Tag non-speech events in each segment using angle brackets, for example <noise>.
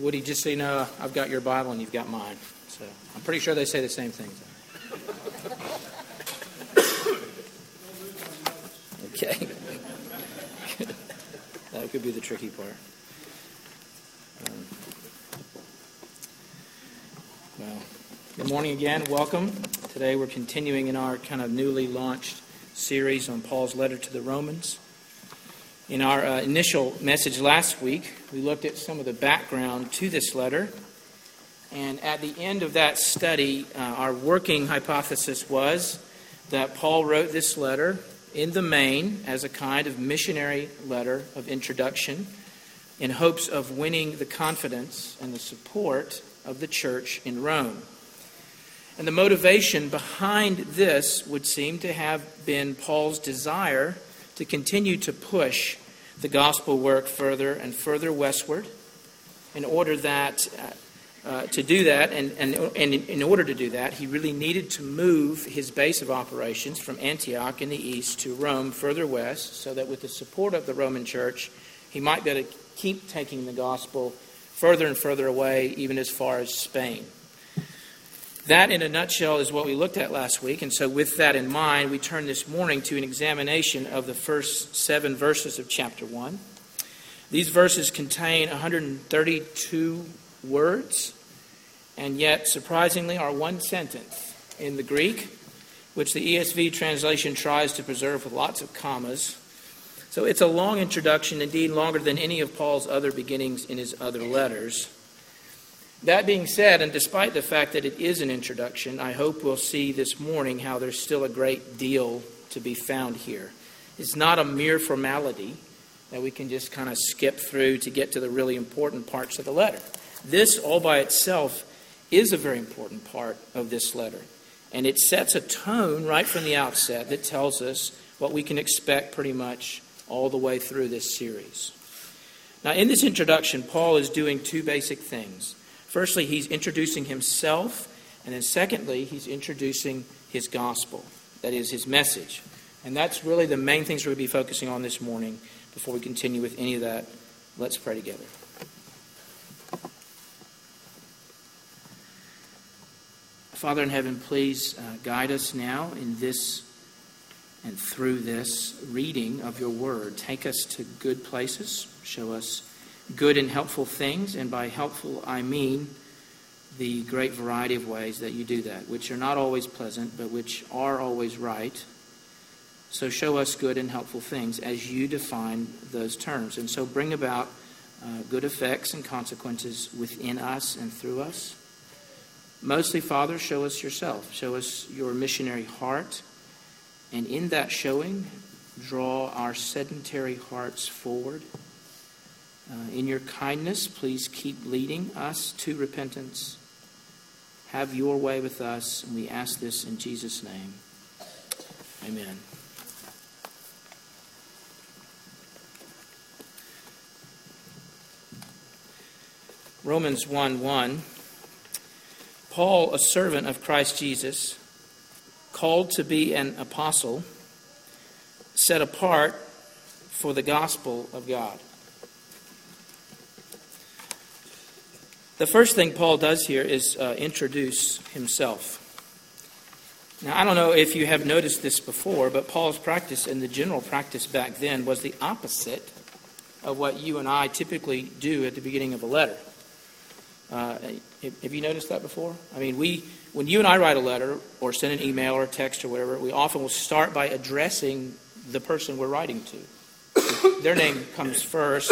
Hey, he just say, No, I've got your Bible and you've got mine. So I'm pretty sure they say the same things. okay. <laughs> that could be the tricky part. Um, well, good morning again. Welcome. Today we're continuing in our kind of newly launched series on Paul's letter to the Romans. In our uh, initial message last week, we looked at some of the background to this letter. And at the end of that study, uh, our working hypothesis was that Paul wrote this letter in the main as a kind of missionary letter of introduction in hopes of winning the confidence and the support of the church in Rome. And the motivation behind this would seem to have been Paul's desire to continue to push the gospel work further and further westward in order that uh, uh, to do that and, and, and in order to do that he really needed to move his base of operations from antioch in the east to rome further west so that with the support of the roman church he might be able to keep taking the gospel further and further away even as far as spain that, in a nutshell, is what we looked at last week. And so, with that in mind, we turn this morning to an examination of the first seven verses of chapter 1. These verses contain 132 words, and yet, surprisingly, are one sentence in the Greek, which the ESV translation tries to preserve with lots of commas. So, it's a long introduction, indeed, longer than any of Paul's other beginnings in his other letters. That being said, and despite the fact that it is an introduction, I hope we'll see this morning how there's still a great deal to be found here. It's not a mere formality that we can just kind of skip through to get to the really important parts of the letter. This, all by itself, is a very important part of this letter. And it sets a tone right from the outset that tells us what we can expect pretty much all the way through this series. Now, in this introduction, Paul is doing two basic things. Firstly, he's introducing himself, and then secondly, he's introducing his gospel, that is, his message. And that's really the main things we're going to be focusing on this morning before we continue with any of that. Let's pray together. Father in heaven, please uh, guide us now in this and through this reading of your word. Take us to good places. Show us good and helpful things, and by helpful I mean the great variety of ways that you do that, which are not always pleasant, but which are always right. So show us good and helpful things as you define those terms. And so bring about uh, good effects and consequences within us and through us. Mostly, Father, show us yourself. Show us your missionary heart. And in that showing, draw our sedentary hearts forward uh, in your kindness, please keep leading us to repentance. Have your way with us, and we ask this in Jesus' name. Amen. Romans 1 1. Paul, a servant of Christ Jesus, called to be an apostle, set apart for the gospel of God. The first thing Paul does here is uh, introduce himself. Now, I don't know if you have noticed this before, but Paul's practice and the general practice back then was the opposite of what you and I typically do at the beginning of a letter. Uh, have you noticed that before? I mean, we, when you and I write a letter or send an email or text or whatever, we often will start by addressing the person we're writing to. <coughs> Their name comes first,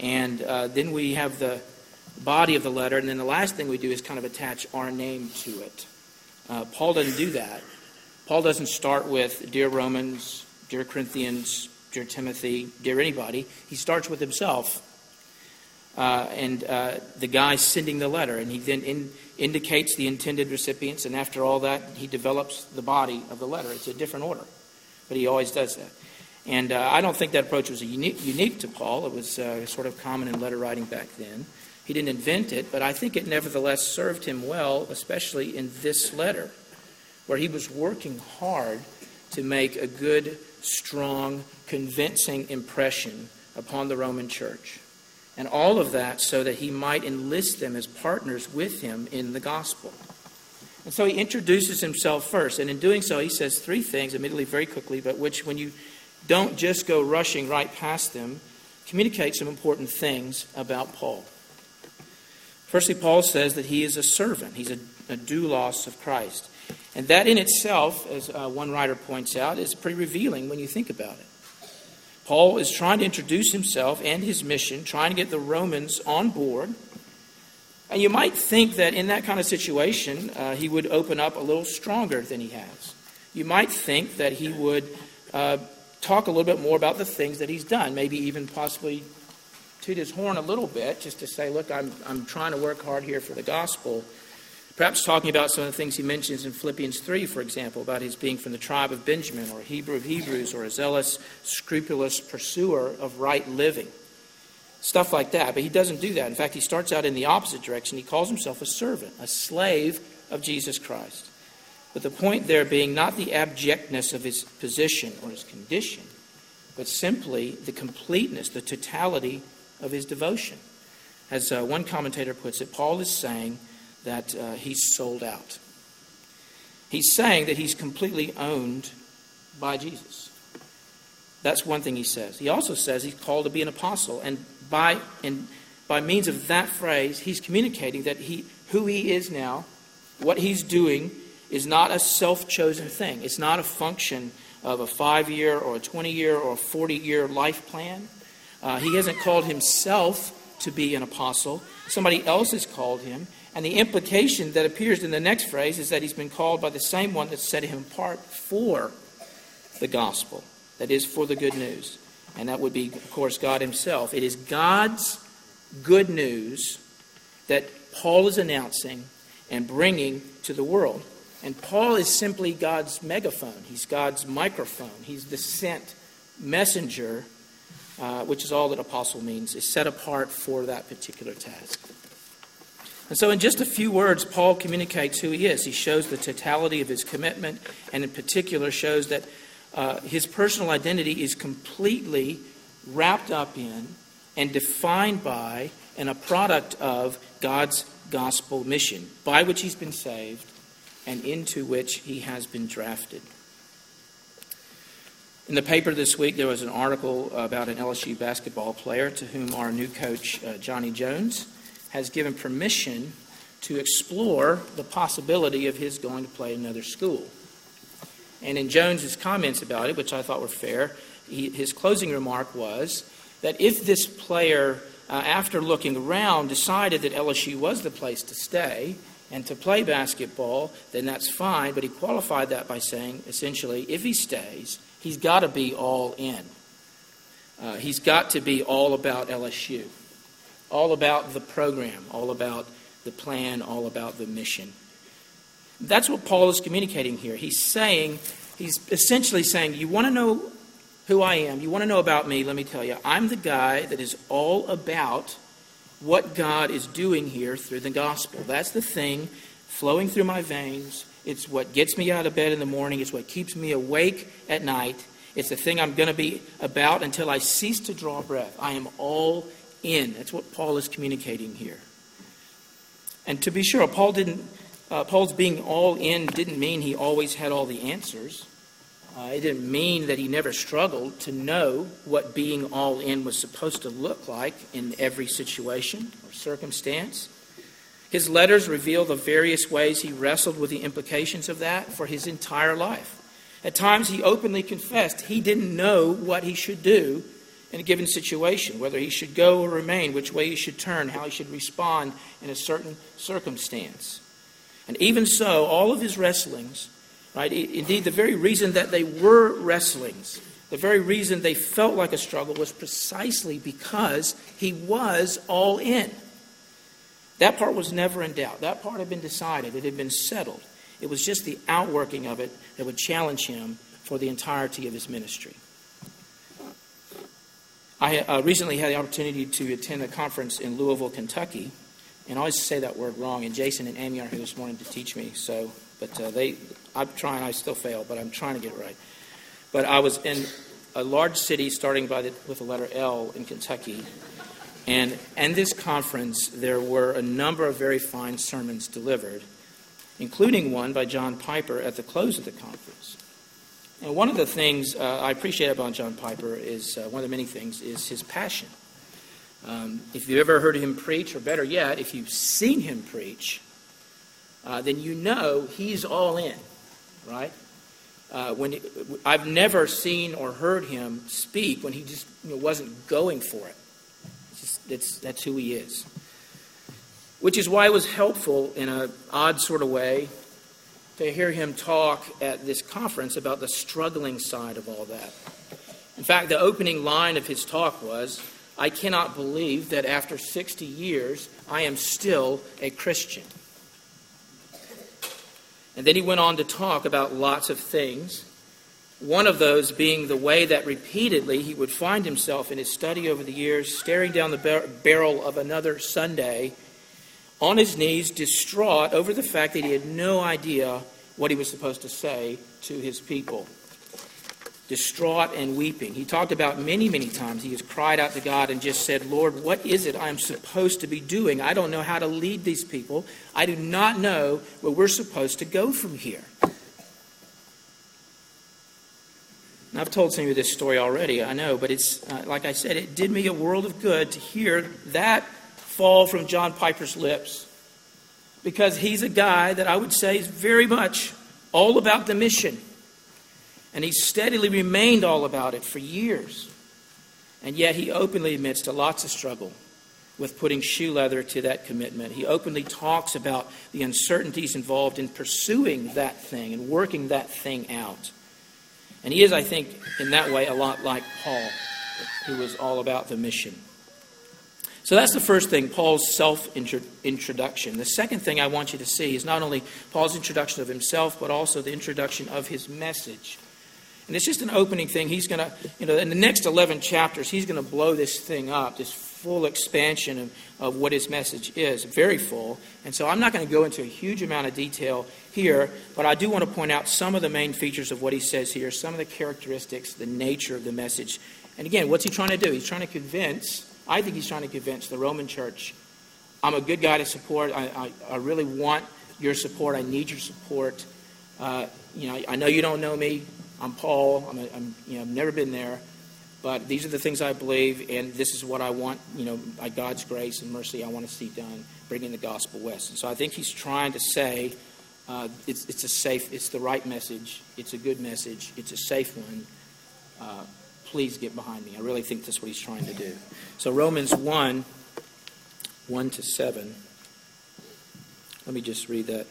and uh, then we have the body of the letter, and then the last thing we do is kind of attach our name to it. Uh, Paul doesn't do that. Paul doesn't start with, Dear Romans, Dear Corinthians, Dear Timothy, Dear anybody. He starts with himself. Uh, and uh, the guy sending the letter, and he then in, indicates the intended recipients, and after all that, he develops the body of the letter. It's a different order, but he always does that. And uh, I don't think that approach was unique, to Paul. It was uh, sort of common in letter writing back then. He didn't invent it, but I think it nevertheless served him well, especially in this letter, where he was working hard to make a good, strong, convincing impression upon the Roman church. And all of that so that he might enlist them as partners with him in the gospel. And so he introduces himself first. And in doing so, he says three things, admittedly very quickly, but which, when you don't just go rushing right past them, communicate some important things about Paul. Firstly, Paul says that he is a servant, he's a, a doulos of Christ. And that in itself, as uh, one writer points out, is pretty revealing when you think about it. Paul is trying to introduce himself and his mission, trying to get the Romans on board. And you might think that in that kind of situation, uh, he would open up a little stronger than he has. You might think that he would uh, talk a little bit more about the things that he's done, maybe even possibly toot his horn a little bit just to say, look, I'm, I'm trying to work hard here for the gospel. Perhaps talking about some of the things he mentions in Philippians 3, for example, about his being from the tribe of Benjamin or Hebrew of Hebrews or a zealous, scrupulous pursuer of right living. Stuff like that. But he doesn't do that. In fact, he starts out in the opposite direction. He calls himself a servant, a slave of Jesus Christ. But the point there being not the abjectness of his position or his condition, but simply the completeness, the totality of his devotion. As uh, one commentator puts it, Paul is saying, that uh, he's sold out. He's saying that he's completely owned by Jesus. That's one thing he says. He also says he's called to be an apostle, and by and by means of that phrase, he's communicating that he who he is now, what he's doing, is not a self-chosen thing. It's not a function of a five-year or a twenty-year or a forty-year life plan. Uh, he hasn't called himself to be an apostle. Somebody else has called him. And the implication that appears in the next phrase is that he's been called by the same one that set him apart for the gospel, that is, for the good news. And that would be, of course, God himself. It is God's good news that Paul is announcing and bringing to the world. And Paul is simply God's megaphone, he's God's microphone, he's the sent messenger, uh, which is all that apostle means, is set apart for that particular task. And so, in just a few words, Paul communicates who he is. He shows the totality of his commitment, and in particular, shows that uh, his personal identity is completely wrapped up in and defined by and a product of God's gospel mission, by which he's been saved and into which he has been drafted. In the paper this week, there was an article about an LSU basketball player to whom our new coach, uh, Johnny Jones, has given permission to explore the possibility of his going to play another school. And in Jones's comments about it, which I thought were fair, he, his closing remark was that if this player, uh, after looking around, decided that LSU was the place to stay and to play basketball, then that's fine. But he qualified that by saying, essentially, if he stays, he's got to be all in. Uh, he's got to be all about LSU all about the program, all about the plan, all about the mission. That's what Paul is communicating here. He's saying, he's essentially saying, You want to know who I am, you want to know about me, let me tell you, I'm the guy that is all about what God is doing here through the gospel. That's the thing flowing through my veins. It's what gets me out of bed in the morning, it's what keeps me awake at night. It's the thing I'm going to be about until I cease to draw breath. I am all in. That's what Paul is communicating here. And to be sure, Paul didn't. Uh, Paul's being all in didn't mean he always had all the answers. Uh, it didn't mean that he never struggled to know what being all in was supposed to look like in every situation or circumstance. His letters reveal the various ways he wrestled with the implications of that for his entire life. At times, he openly confessed he didn't know what he should do in a given situation, whether he should go or remain, which way he should turn, how he should respond in a certain circumstance. And even so, all of his wrestlings, right, indeed, the very reason that they were wrestlings, the very reason they felt like a struggle was precisely because he was all in. That part was never in doubt. That part had been decided, it had been settled. It was just the outworking of it that would challenge him for the entirety of his ministry. I uh, recently had the opportunity to attend a conference in Louisville, Kentucky, and I always say that word wrong. And Jason and Amy are here this morning to teach me. So, but uh, they, I'm trying. I still fail, but I'm trying to get it right. But I was in a large city starting by the, with the letter L in Kentucky, And in this conference, there were a number of very fine sermons delivered, including one by John Piper at the close of the conference. And one of the things uh, I appreciate about John Piper is uh, one of the many things is his passion. Um, if you've ever heard him preach, or better yet, if you've seen him preach, uh, then you know he's all in, right? Uh, when I've never seen or heard him speak when he just you know, wasn't going for it. That's, that's who he is. Which is why it was helpful in an odd sort of way to hear him talk at this conference about the struggling side of all that. In fact, the opening line of his talk was I cannot believe that after 60 years I am still a Christian. And then he went on to talk about lots of things. One of those being the way that repeatedly he would find himself in his study over the years, staring down the bar- barrel of another Sunday, on his knees, distraught over the fact that he had no idea what he was supposed to say to his people distraught and weeping. He talked about many, many times he has cried out to God and just said, Lord, what is it I'm supposed to be doing? I don't know how to lead these people. I do not know where we're supposed to go from here. And I've told some of you this story already, I know, but it's, uh, like I said, it did me a world of good to hear that fall from John Piper's lips. Because he's a guy that I would say is very much all about the mission. And he steadily remained all about it for years. And yet he openly admits to lots of struggle with putting shoe leather to that commitment. He openly talks about the uncertainties involved in pursuing that thing and working that thing out. And he is, I think, in that way, a lot like Paul, who was all about the mission. So that's the first thing, Paul's self introduction. The second thing I want you to see is not only Paul's introduction of himself, but also the introduction of his message. And it's just an opening thing. He's going to, you know, in the next 11 chapters, he's going to blow this thing up, this full expansion of, of what his message is, very full. And so I'm not going to go into a huge amount of detail here, but I do want to point out some of the main features of what he says here, some of the characteristics, the nature of the message. And again, what's he trying to do? He's trying to convince, I think he's trying to convince the Roman church I'm a good guy to support. I, I, I really want your support. I need your support. Uh, you know, I know you don't know me. I'm Paul. I'm, a, I'm you know, I've never been there, but these are the things I believe, and this is what I want. You know, by God's grace and mercy, I want to see done, bringing the gospel west. And so I think he's trying to say uh, it's, it's a safe, it's the right message. It's a good message. It's a safe one. Uh, please get behind me. I really think that's what he's trying to do. So Romans 1, 1 to 7. Let me just read that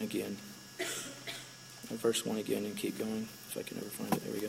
again. Verse 1 again and keep going if I can ever find it. There we go.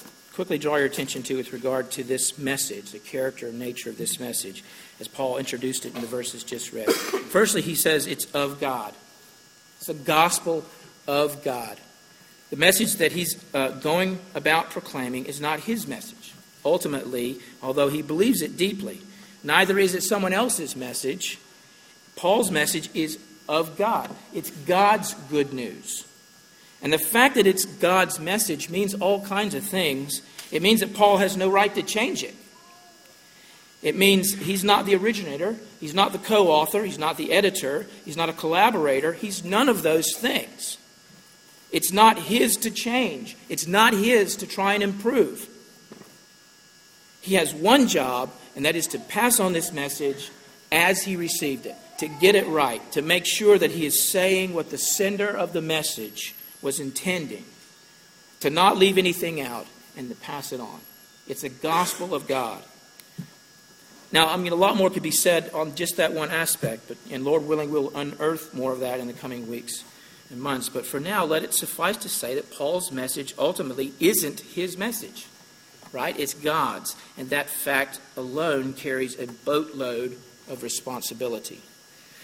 quickly draw your attention to with regard to this message, the character and nature of this message, as Paul introduced it in the verses just read. Firstly, he says it's of God. It's the gospel of God. The message that he's uh, going about proclaiming is not his message. Ultimately, although he believes it deeply, neither is it someone else's message. Paul's message is of God. It's God's good news. And the fact that it's God's message means all kinds of things. It means that Paul has no right to change it. It means he's not the originator, he's not the co author, he's not the editor, he's not a collaborator, he's none of those things. It's not his to change, it's not his to try and improve. He has one job, and that is to pass on this message as he received it, to get it right, to make sure that he is saying what the sender of the message was intending, to not leave anything out, and to pass it on. It's the gospel of God. Now, I mean, a lot more could be said on just that one aspect, but, and Lord willing, we'll unearth more of that in the coming weeks and months. But for now, let it suffice to say that Paul's message ultimately isn't his message, right? It's God's. And that fact alone carries a boatload of responsibility.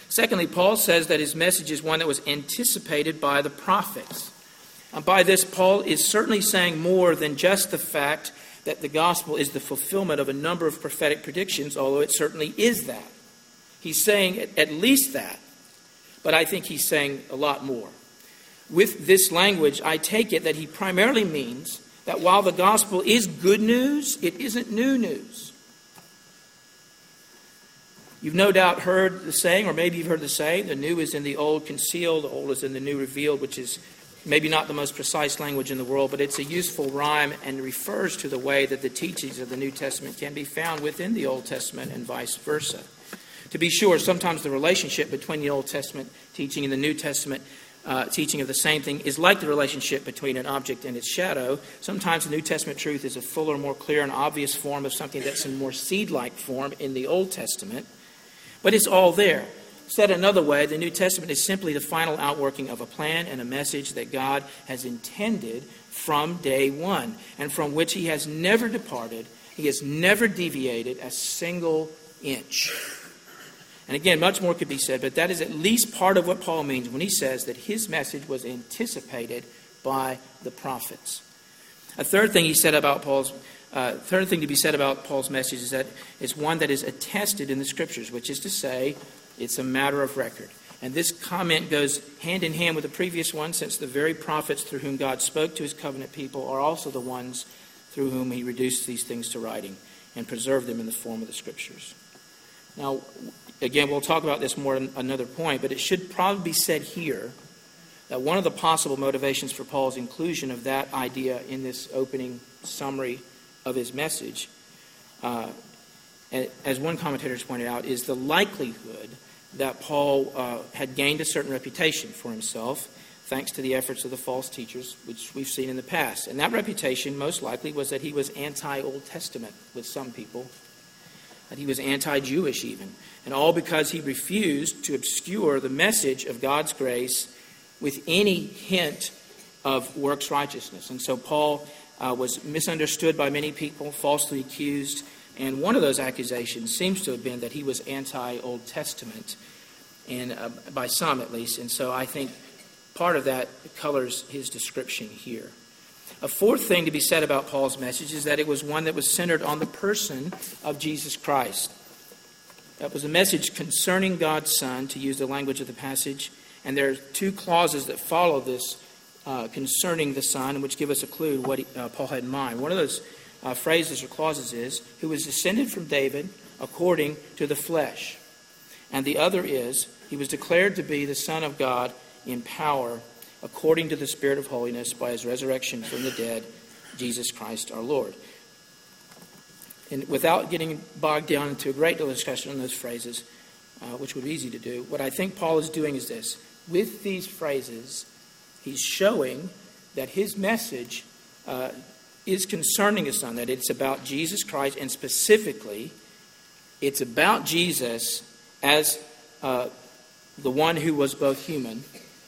Secondly, Paul says that his message is one that was anticipated by the prophets. And by this, Paul is certainly saying more than just the fact that the gospel is the fulfillment of a number of prophetic predictions, although it certainly is that. He's saying at least that, but I think he's saying a lot more. With this language, I take it that he primarily means that while the gospel is good news, it isn't new news. You've no doubt heard the saying, or maybe you've heard the saying, the new is in the old concealed, the old is in the new revealed, which is maybe not the most precise language in the world, but it's a useful rhyme and refers to the way that the teachings of the New Testament can be found within the Old Testament and vice versa. To be sure, sometimes the relationship between the Old Testament teaching and the New Testament uh, teaching of the same thing is like the relationship between an object and its shadow. Sometimes the New Testament truth is a fuller, more clear, and obvious form of something that's in more seed like form in the Old Testament. But it's all there. Said another way, the New Testament is simply the final outworking of a plan and a message that God has intended from day one, and from which He has never departed. He has never deviated a single inch. And again, much more could be said, but that is at least part of what Paul means when he says that his message was anticipated by the prophets. A third thing he said about Paul's uh, third thing to be said about Paul's message is that it's one that is attested in the scriptures, which is to say, it's a matter of record. And this comment goes hand in hand with the previous one, since the very prophets through whom God spoke to his covenant people are also the ones through whom he reduced these things to writing and preserved them in the form of the scriptures. Now, again, we'll talk about this more in another point, but it should probably be said here that one of the possible motivations for Paul's inclusion of that idea in this opening summary of his message, uh, as one commentator has pointed out, is the likelihood that Paul uh, had gained a certain reputation for himself thanks to the efforts of the false teachers, which we've seen in the past. And that reputation, most likely, was that he was anti Old Testament with some people, that he was anti Jewish even. And all because he refused to obscure the message of God's grace with any hint of works righteousness. And so Paul uh, was misunderstood by many people, falsely accused, and one of those accusations seems to have been that he was anti Old Testament, and uh, by some at least. And so I think part of that colors his description here. A fourth thing to be said about Paul's message is that it was one that was centered on the person of Jesus Christ. That was a message concerning God's Son, to use the language of the passage. And there are two clauses that follow this uh, concerning the Son, which give us a clue what he, uh, Paul had in mind. One of those uh, phrases or clauses is, who was descended from David according to the flesh. And the other is, he was declared to be the Son of God in power according to the Spirit of holiness by his resurrection from the dead, Jesus Christ our Lord. And without getting bogged down into a great deal of discussion on those phrases, uh, which would be easy to do, what I think Paul is doing is this. With these phrases, he's showing that his message uh, is concerning his son, that it's about Jesus Christ, and specifically, it's about Jesus as uh, the one who was both human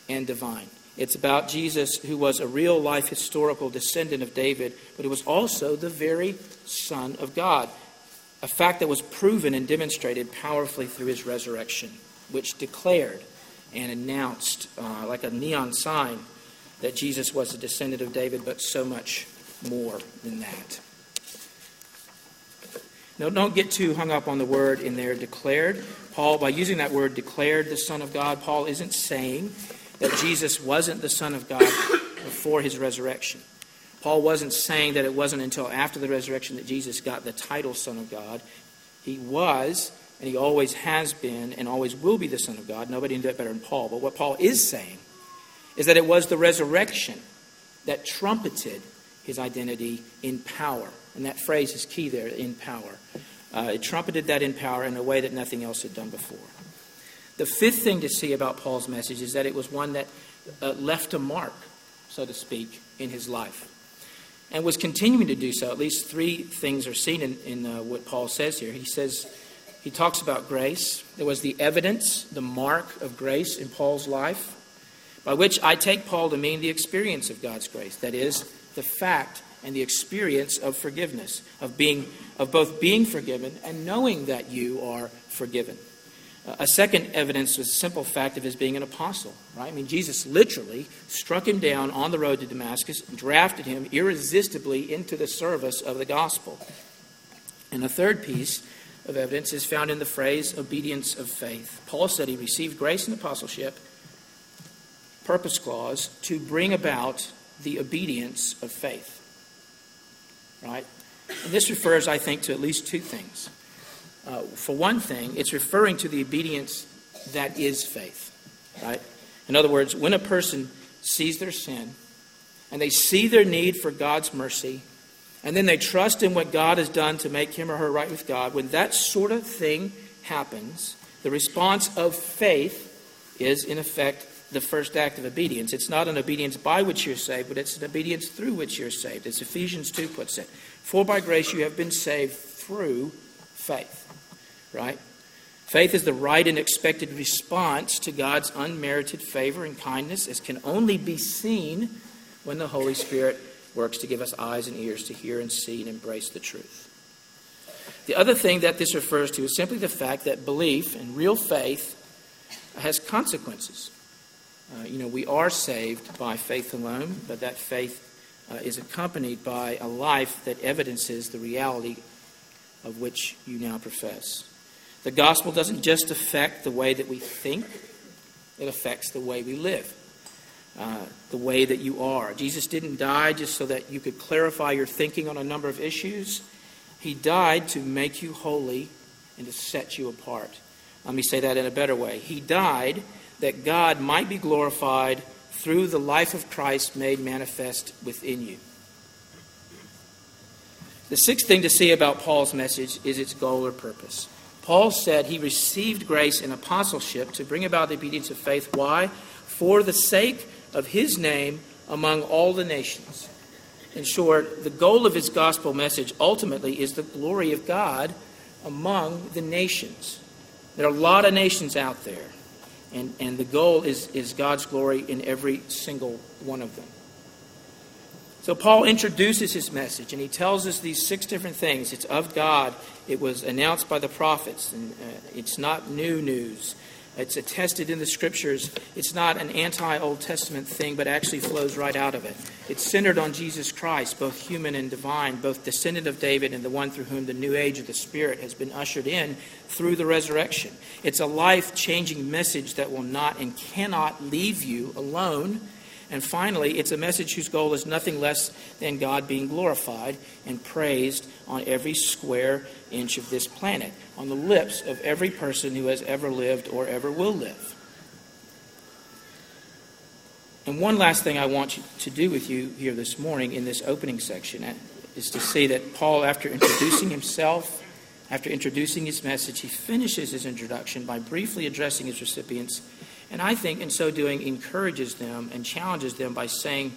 and divine. It's about Jesus who was a real life historical descendant of David, but who was also the very Son of God. A fact that was proven and demonstrated powerfully through his resurrection, which declared and announced, uh, like a neon sign, that Jesus was a descendant of David, but so much more than that. Now, don't get too hung up on the word in there, declared. Paul, by using that word, declared the Son of God, Paul isn't saying that Jesus wasn't the Son of God before his resurrection. Paul wasn't saying that it wasn't until after the resurrection that Jesus got the title Son of God. He was, and he always has been, and always will be the Son of God. Nobody knew that better than Paul. But what Paul is saying is that it was the resurrection that trumpeted his identity in power. And that phrase is key there in power. Uh, it trumpeted that in power in a way that nothing else had done before. The fifth thing to see about Paul's message is that it was one that uh, left a mark, so to speak, in his life and was continuing to do so. At least three things are seen in, in uh, what Paul says here. He says, he talks about grace. There was the evidence, the mark of grace in Paul's life, by which I take Paul to mean the experience of God's grace. That is, the fact and the experience of forgiveness, of being of both being forgiven and knowing that you are forgiven. A second evidence was the simple fact of his being an apostle, right? I mean, Jesus literally struck him down on the road to Damascus, and drafted him irresistibly into the service of the gospel. And a third piece of evidence is found in the phrase obedience of faith. Paul said he received grace and apostleship, purpose clause, to bring about the obedience of faith. Right? And this refers, I think, to at least two things. Uh, for one thing, it's referring to the obedience that is faith, right? In other words, when a person sees their sin and they see their need for God's mercy, and then they trust in what God has done to make him or her right with God, when that sort of thing happens, the response of faith is, in effect, the first act of obedience. It's not an obedience by which you're saved, but it's an obedience through which you're saved, as Ephesians 2 puts it. For by grace you have been saved through faith right? Faith is the right and expected response to God's unmerited favor and kindness, as can only be seen when the Holy Spirit works to give us eyes and ears to hear and see and embrace the truth. The other thing that this refers to is simply the fact that belief and real faith has consequences. Uh, you know, we are saved by faith alone, but that faith uh, is accompanied by a life that evidences the reality of which you now profess. The gospel doesn't just affect the way that we think, it affects the way we live, uh, the way that you are. Jesus didn't die just so that you could clarify your thinking on a number of issues, He died to make you holy and to set you apart. Let me say that in a better way. He died that God might be glorified through the life of Christ made manifest within you. The sixth thing to see about Paul's message is its goal or purpose. Paul said he received grace and apostleship to bring about the obedience of faith. Why? For the sake of his name among all the nations. In short, the goal of his gospel message ultimately is the glory of God among the nations. There are a lot of nations out there, and, and the goal is, is God's glory in every single one of them. So Paul introduces his message, and he tells us these six different things. It's of God. It was announced by the prophets, and uh, it's not new news. It's attested in the scriptures. It's not an anti Old Testament thing, but actually flows right out of it. It's centered on Jesus Christ, both human and divine, both descendant of David and the one through whom the new age of the Spirit has been ushered in through the resurrection. It's a life changing message that will not and cannot leave you alone and finally, it's a message whose goal is nothing less than God being glorified and praised on every square inch of this planet, on the lips of every person who has ever lived or ever will live. And one last thing I want to do with you here this morning in this opening section uh, is to see that Paul, after introducing himself, after introducing his message, he finishes his introduction by briefly addressing his recipients and I think in so doing encourages them and challenges them by saying,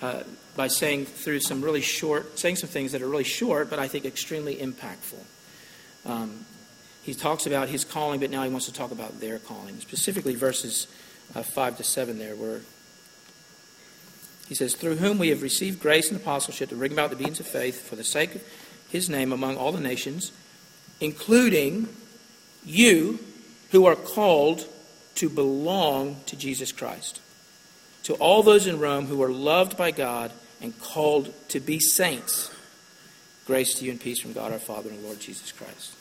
uh, by saying through some really short, saying some things that are really short, but I think extremely impactful. Um, he talks about his calling, but now he wants to talk about their calling, specifically verses uh, 5 to 7 there, where he says, Through whom we have received grace and apostleship to bring about the beings of faith for the sake of his name among all the nations, including you who are called to belong to Jesus Christ. To all those in Rome who are loved by God and called to be saints, grace to you and peace from God our Father and Lord Jesus Christ.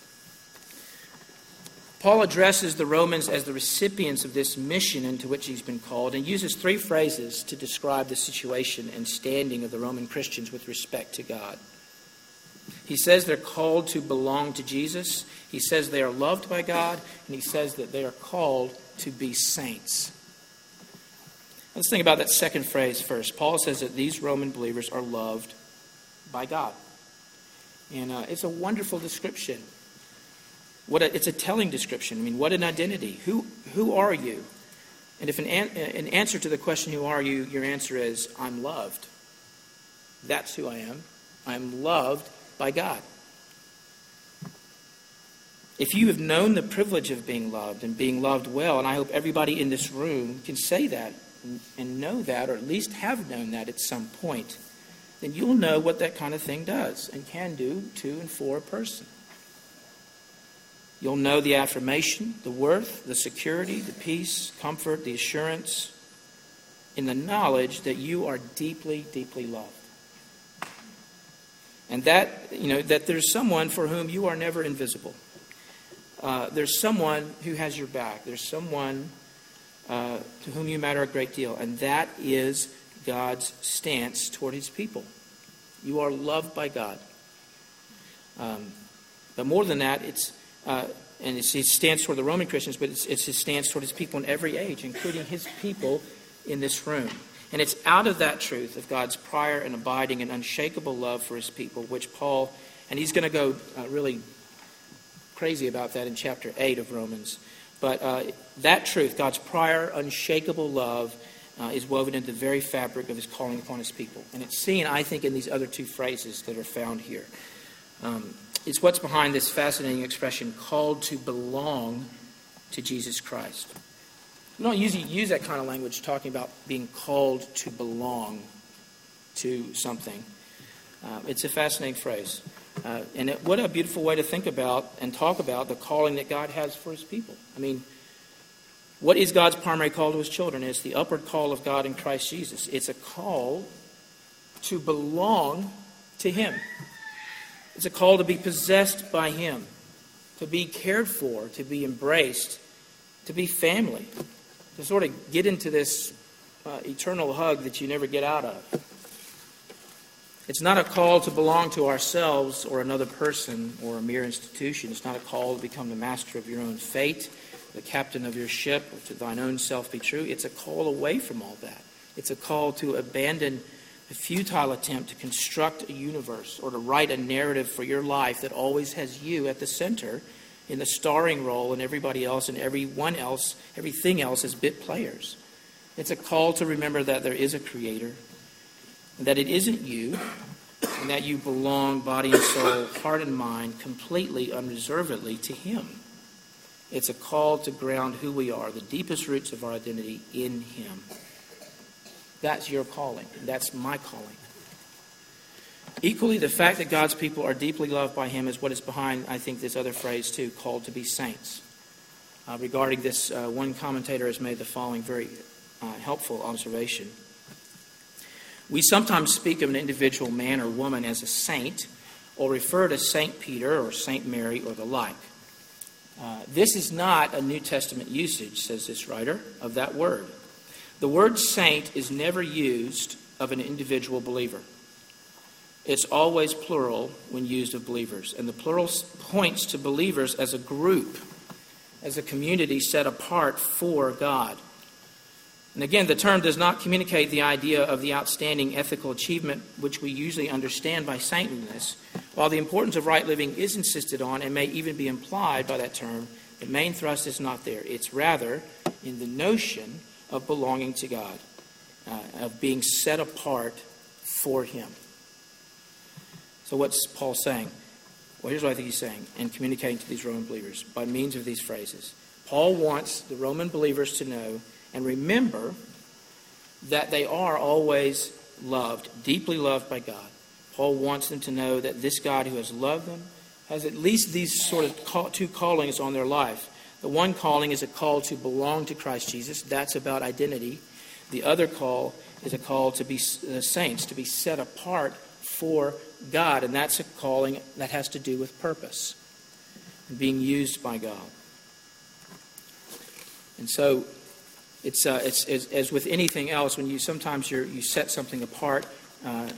Paul addresses the Romans as the recipients of this mission into which he's been called and uses three phrases to describe the situation and standing of the Roman Christians with respect to God. He says they're called to belong to Jesus. He says they are loved by God. And he says that they are called to be saints. Let's think about that second phrase first. Paul says that these Roman believers are loved by God. And uh, it's a wonderful description What a, it's a telling description. I mean, what an identity. Who, who are you? And if an, an, an answer to the question, who are you, your answer is, I'm loved. That's who I am. I'm loved by God. If you have known the privilege of being loved and being loved well, and I hope everybody in this room can say that and know that, or at least have known that at some point, then you'll know what that kind of thing does and can do to and for a person. You'll know the affirmation, the worth, the security, the peace, comfort, the assurance in the knowledge that you are deeply, deeply loved. And that, you know, that there's someone for whom you are never invisible. Uh, there's someone who has your back. There's someone uh, to whom you matter a great deal. And that is God's stance toward his people. You are loved by God. Um, but more than that, it's uh, and it's his stance toward the Roman Christians, but it's, it's his stance toward his people in every age, including his people in this room. And it's out of that truth of God's prior and abiding and unshakable love for his people, which Paul, and he's going to go uh, really crazy about that in chapter 8 of Romans. But uh, that truth, God's prior unshakable love, uh, is woven into the very fabric of his calling upon his people. And it's seen, I think, in these other two phrases that are found here. Um, it's what's behind this fascinating expression, called to belong to Jesus Christ. We don't usually use that kind of language talking about being called to belong to something. Uh, it's a fascinating phrase. Uh, and it, what a beautiful way to think about and talk about the calling that God has for his people. I mean, what is God's primary call to his children? It's the upward call of God in Christ Jesus. It's a call to belong to him. It's a call to be possessed by him, to be cared for, to be embraced, to be family, to sort of get into this uh, eternal hug that you never get out of. It's not a call to belong to ourselves or another person or a mere institution. It's not a call to become the master of your own fate, the captain of your ship, or to thine own self be true. It's a call away from all that. It's a call to abandon the futile attempt to construct a universe or to write a narrative for your life that always has you at the center in the starring role and everybody else and everyone else, everything else as bit players. It's a call to remember that there is a creator that it isn't you, and that you belong, body and soul, heart and mind, completely, unreservedly to Him. It's a call to ground who we are, the deepest roots of our identity in Him. That's your calling. That's my calling. Equally, the fact that God's people are deeply loved by Him is what is behind, I think, this other phrase, too, called to be saints. Uh, regarding this, uh, one commentator has made the following very uh, helpful observation. We sometimes speak of an individual man or woman as a saint or refer to St. Peter or St. Mary or the like. Uh, this is not a New Testament usage, says this writer, of that word. The word saint is never used of an individual believer. It's always plural when used of believers. And the plural points to believers as a group, as a community set apart for God. And again, the term does not communicate the idea of the outstanding ethical achievement which we usually understand by saintliness. While the importance of right living is insisted on and may even be implied by that term, the main thrust is not there. It's rather in the notion of belonging to God, uh, of being set apart for Him. So, what's Paul saying? Well, here's what I think he's saying and communicating to these Roman believers by means of these phrases. Paul wants the Roman believers to know and remember that they are always loved, deeply loved by God. Paul wants them to know that this God who has loved them has at least these sort of two callings on their life. The one calling is a call to belong to Christ Jesus. That's about identity. The other call is a call to be uh, saints, to be set apart for God. And that's a calling that has to do with purpose and being used by God. And so it's, uh, it's, it's, as with anything else, when you sometimes you you set something apart. Uh,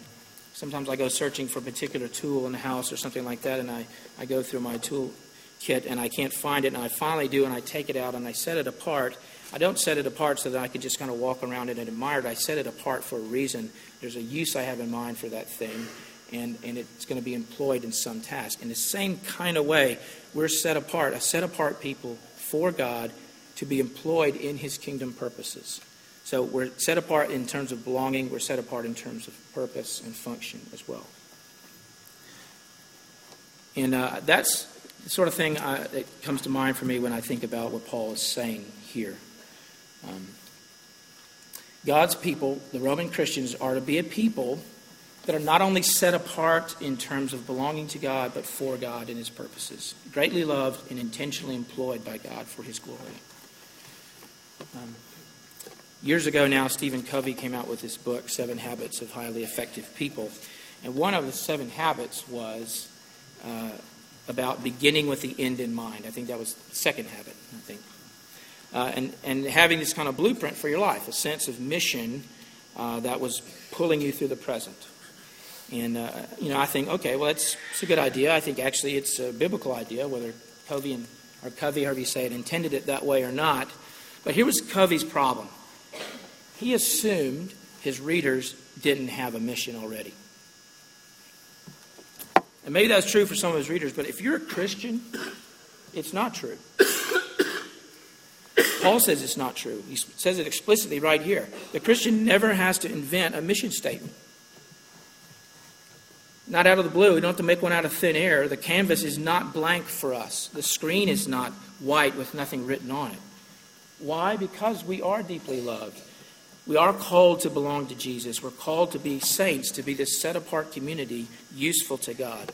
sometimes I go searching for a particular tool in the house or something like that, and I, I go through my tool kit and I can't find it, and I finally do, and I take it out and I set it apart. I don't set it apart so that I can just kind of walk around it and admire it. I set it apart for a reason. There's a use I have in mind for that thing, and, and it's going to be employed in some task. In the same kind of way, we're set apart, a set apart people for God to be employed in his kingdom purposes. So we're set apart in terms of belonging, we're set apart in terms of purpose and function as well. And uh, that's the sort of thing I, uh, that comes to mind for me when I think about what Paul is saying here. Um, God's people, the Roman Christians, are to be a people that are not only set apart in terms of belonging to God, but for God and His purposes, greatly loved and intentionally employed by God for His glory. Um, years ago now, Stephen Covey came out with this book, Seven Habits of Highly Effective People. And one of the seven habits was uh, about beginning with the end in mind. I think that was the second habit, I think. Uh, and, and having this kind of blueprint for your life, a sense of mission uh, that was pulling you through the present. And, uh, you know, I think, okay, well, that's, it's a good idea. I think actually it's a biblical idea, whether Covey and, or Covey, however you say it, intended it that way or not. But here was Covey's problem. He assumed his readers didn't have a mission already. And maybe that's true for some of his readers, but if you're a Christian, it's not true. Paul says it's not true. He says it explicitly right here. The Christian never has to invent a mission statement. Not out of the blue. We don't have to make one out of thin air. The canvas is not blank for us. The screen is not white with nothing written on it. Why? Because we are deeply loved. We are called to belong to Jesus. We're called to be saints, to be this set apart community useful to God.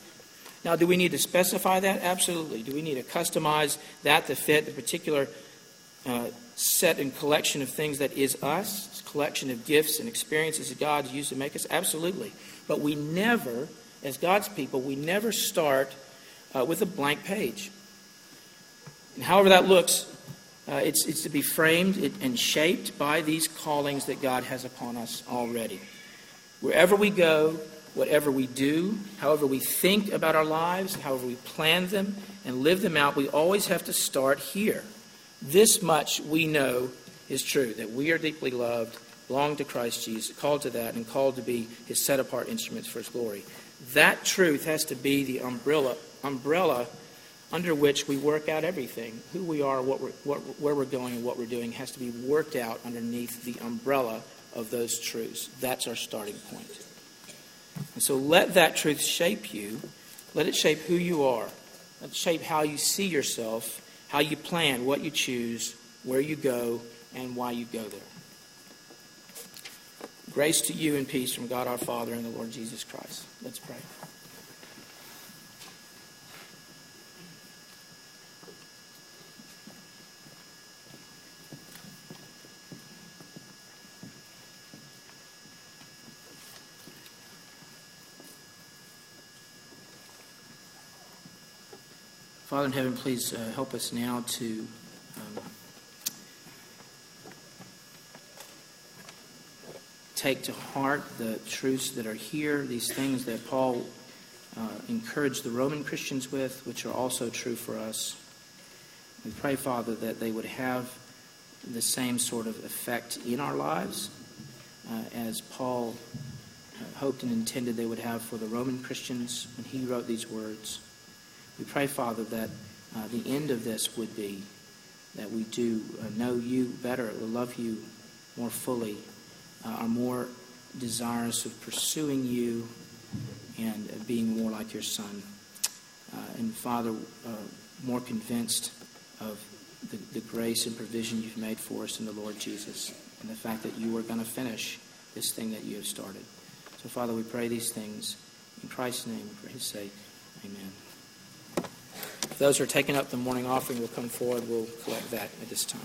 Now, do we need to specify that? Absolutely. Do we need to customize that to fit the particular uh, set and collection of things that is us, collection of gifts and experiences that God's used to make us? Absolutely. But we never, as God's people, we never start uh, with a blank page. And however that looks, uh, it's, it's to be framed and shaped by these callings that God has upon us already. Wherever we go, whatever we do, however we think about our lives, however we plan them and live them out, we always have to start here. This much we know is true that we are deeply loved, belong to Christ Jesus, called to that, and called to be his set apart instruments for his glory. That truth has to be the umbrella, umbrella under which we work out everything. Who we are, what we're, what, where we're going, and what we're doing has to be worked out underneath the umbrella of those truths. That's our starting point. And so let that truth shape you. Let it shape who you are. Let it shape how you see yourself, how you plan, what you choose, where you go, and why you go there. Grace to you and peace from God our Father and the Lord Jesus Christ. Let's pray. Father in heaven, please uh, help us now to um, take to heart the truths that are here, these things that Paul uh, encouraged the Roman Christians with, which are also true for us. We pray, Father, that they would have the same sort of effect in our lives uh, as Paul uh, hoped and intended they would have for the Roman Christians when he wrote these words. We pray, Father, that uh, the end of this would be that we do uh, know you better, we love you more fully, uh, are more desirous of pursuing you and being more like your Son. Uh, and Father, uh, more convinced of the, the grace and provision you've made for us in the Lord Jesus and the fact that you are going to finish this thing that you have started. So, Father, we pray these things in Christ's name for his sake. Amen. Those who are taking up the morning offering will come forward. We'll collect that at this time.